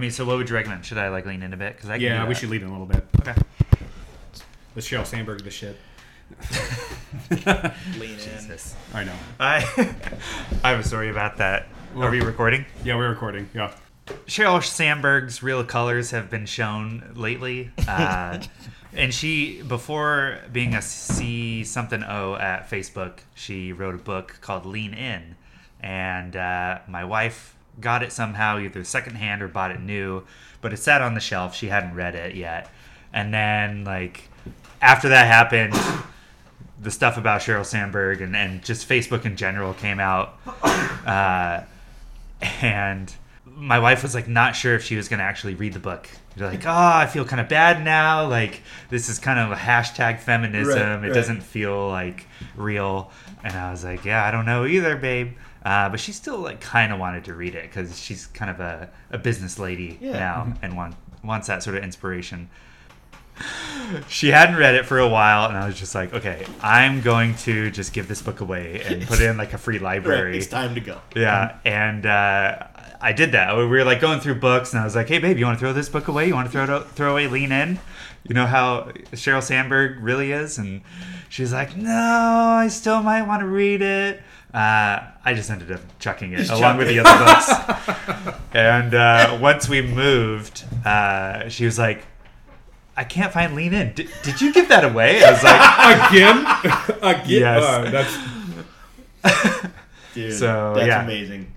mean, so what would you recommend? Should I like lean in a bit? Because I can Yeah, we that. should lean in a little bit. Okay. Let's Sheryl Sandberg the shit. Lean in. Jesus. I know. I I have a story about that. Are we recording? Yeah, we're recording. Yeah. Sheryl Sandberg's real colors have been shown lately. Uh, and she, before being a C something O at Facebook, she wrote a book called Lean In. And uh, my wife got it somehow, either secondhand or bought it new, but it sat on the shelf. She hadn't read it yet. And then, like, after that happened, the stuff about Sheryl Sandberg and, and just Facebook in general came out. Uh, and my wife was like not sure if she was going to actually read the book. You're like, oh, I feel kind of bad now. Like this is kind of a hashtag feminism. Right, it right. doesn't feel like real. And I was like, yeah, I don't know either, babe. Uh, but she still like kind of wanted to read it because she's kind of a, a business lady Yeah. now and want, wants that sort of inspiration. She hadn't read it for a while, and I was just like, okay, I'm going to just give this book away and put it in like a free Right, library. it's time to go. Yeah, and uh, I did that. We were like going through books, and I was like, "Hey, babe, you want to throw this book away? You want to throw it out, throw away Lean In? You know how Sheryl Sandberg really is?" And she's like, "No, I still might want to read it." Uh, I just ended up chucking it along with the other books. and uh, once we moved, uh, she was like. I can't find Lean In. Did, did you give that away? I was like, Again? Again? Yes. Uh, that's Dude, So, that's yeah. amazing.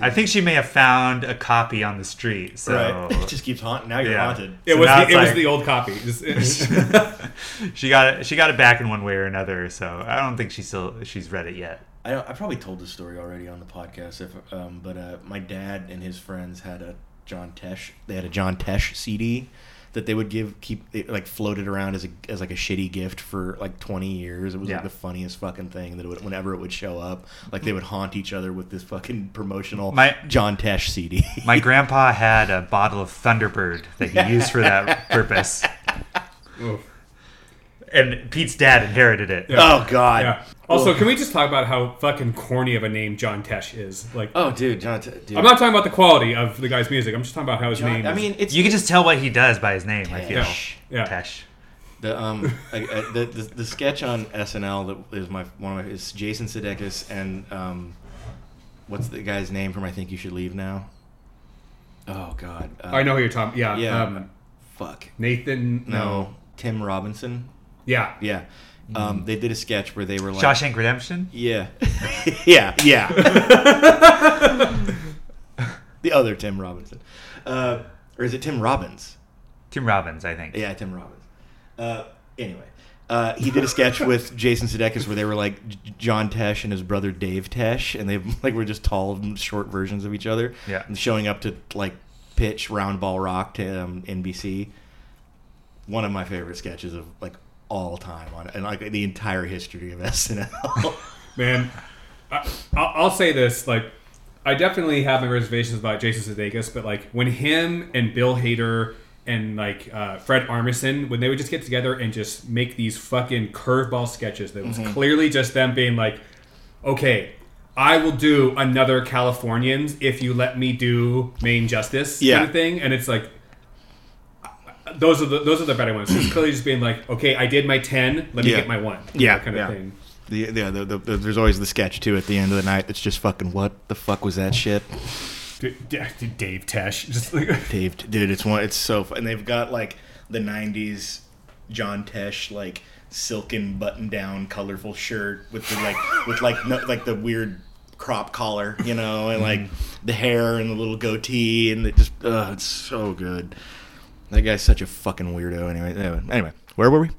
I think she may have found a copy on the street. So Right. It just keeps haunting. Now you're Yeah. haunted. it So was now the, it's it was the old copy. She got it. She got it back in one way or another. So I don't think she's still she's read it yet. I, don't- I probably told this story already on the podcast, if um, but uh, my dad and his friends had a John Tesh. They had a John Tesh CD that they would give keep it, like floated around as a as like a shitty gift for like 20 years. It was Yeah. like the funniest fucking thing that it would, whenever it would show up, like they would haunt each other with this fucking promotional My- John Tesh CD. My grandpa had a bottle of Thunderbird that he used for that purpose, Oof. And Pete's dad inherited it. oh god. yeah. Also, can we just talk about how fucking corny of a name John Tesh is? Like, Oh dude, John. Te- dude. I'm not talking about the quality of the guy's music. I'm just talking about how his John- name. I is- mean, it's You can just tell what he does by his name. I feel. Tesh. yeah. Tesh. The um I, I, the, the the sketch on SNL that is my one of my is Jason Sudeikis and um what's the guy's name from I think you should leave now. Oh God. Uh, I know who you're talking. Yeah. Yeah. Um, Fuck. Nathan. No. Tim Robinson. Yeah. Yeah. Um, they did a sketch where they were like, Shawshank Redemption. yeah, yeah, yeah. the other Tim Robinson, uh, or is it Tim Robbins? Tim Robbins, I think. Yeah, Tim Robbins. Uh, anyway, uh, he did a sketch with Jason Sudeikis where they were like John Tesh and his brother Dave Tesh, and they like were just tall, and short versions of each other. Yeah. and showing up to like pitch Round Ball Rock to um, NBC. One of my favorite sketches of like all time on it, and like the entire history of SNL. Man, I, I'll, I'll say this: like, I definitely have my reservations about Jason Sudeikis, but like when him and Bill Hader and like uh, Fred Armisen, when they would just get together and just make these fucking curveball sketches, that was clearly just them being like, "Okay, I will do another Californians if you let me do Main Justice," Yeah. kind of thing, and it's like. Those are the those are the better ones. It's clearly just being like, okay, I did my ten, let me Yeah. get my one, Yeah, kind of yeah. thing. the, yeah, the, the, the, there's always the sketch too at the end of the night that's just fucking what the fuck was that shit? D- D- Dave Tesh, just like Dave, dude, it's one. It's so fun. And they've got like the '90s John Tesh like silken button-down, colorful shirt with the like with like no, like the weird crop collar, you know, and like the hair and the little goatee, and it just uh, it's so good. That guy's such a fucking weirdo. Anyway, anyway, where were we?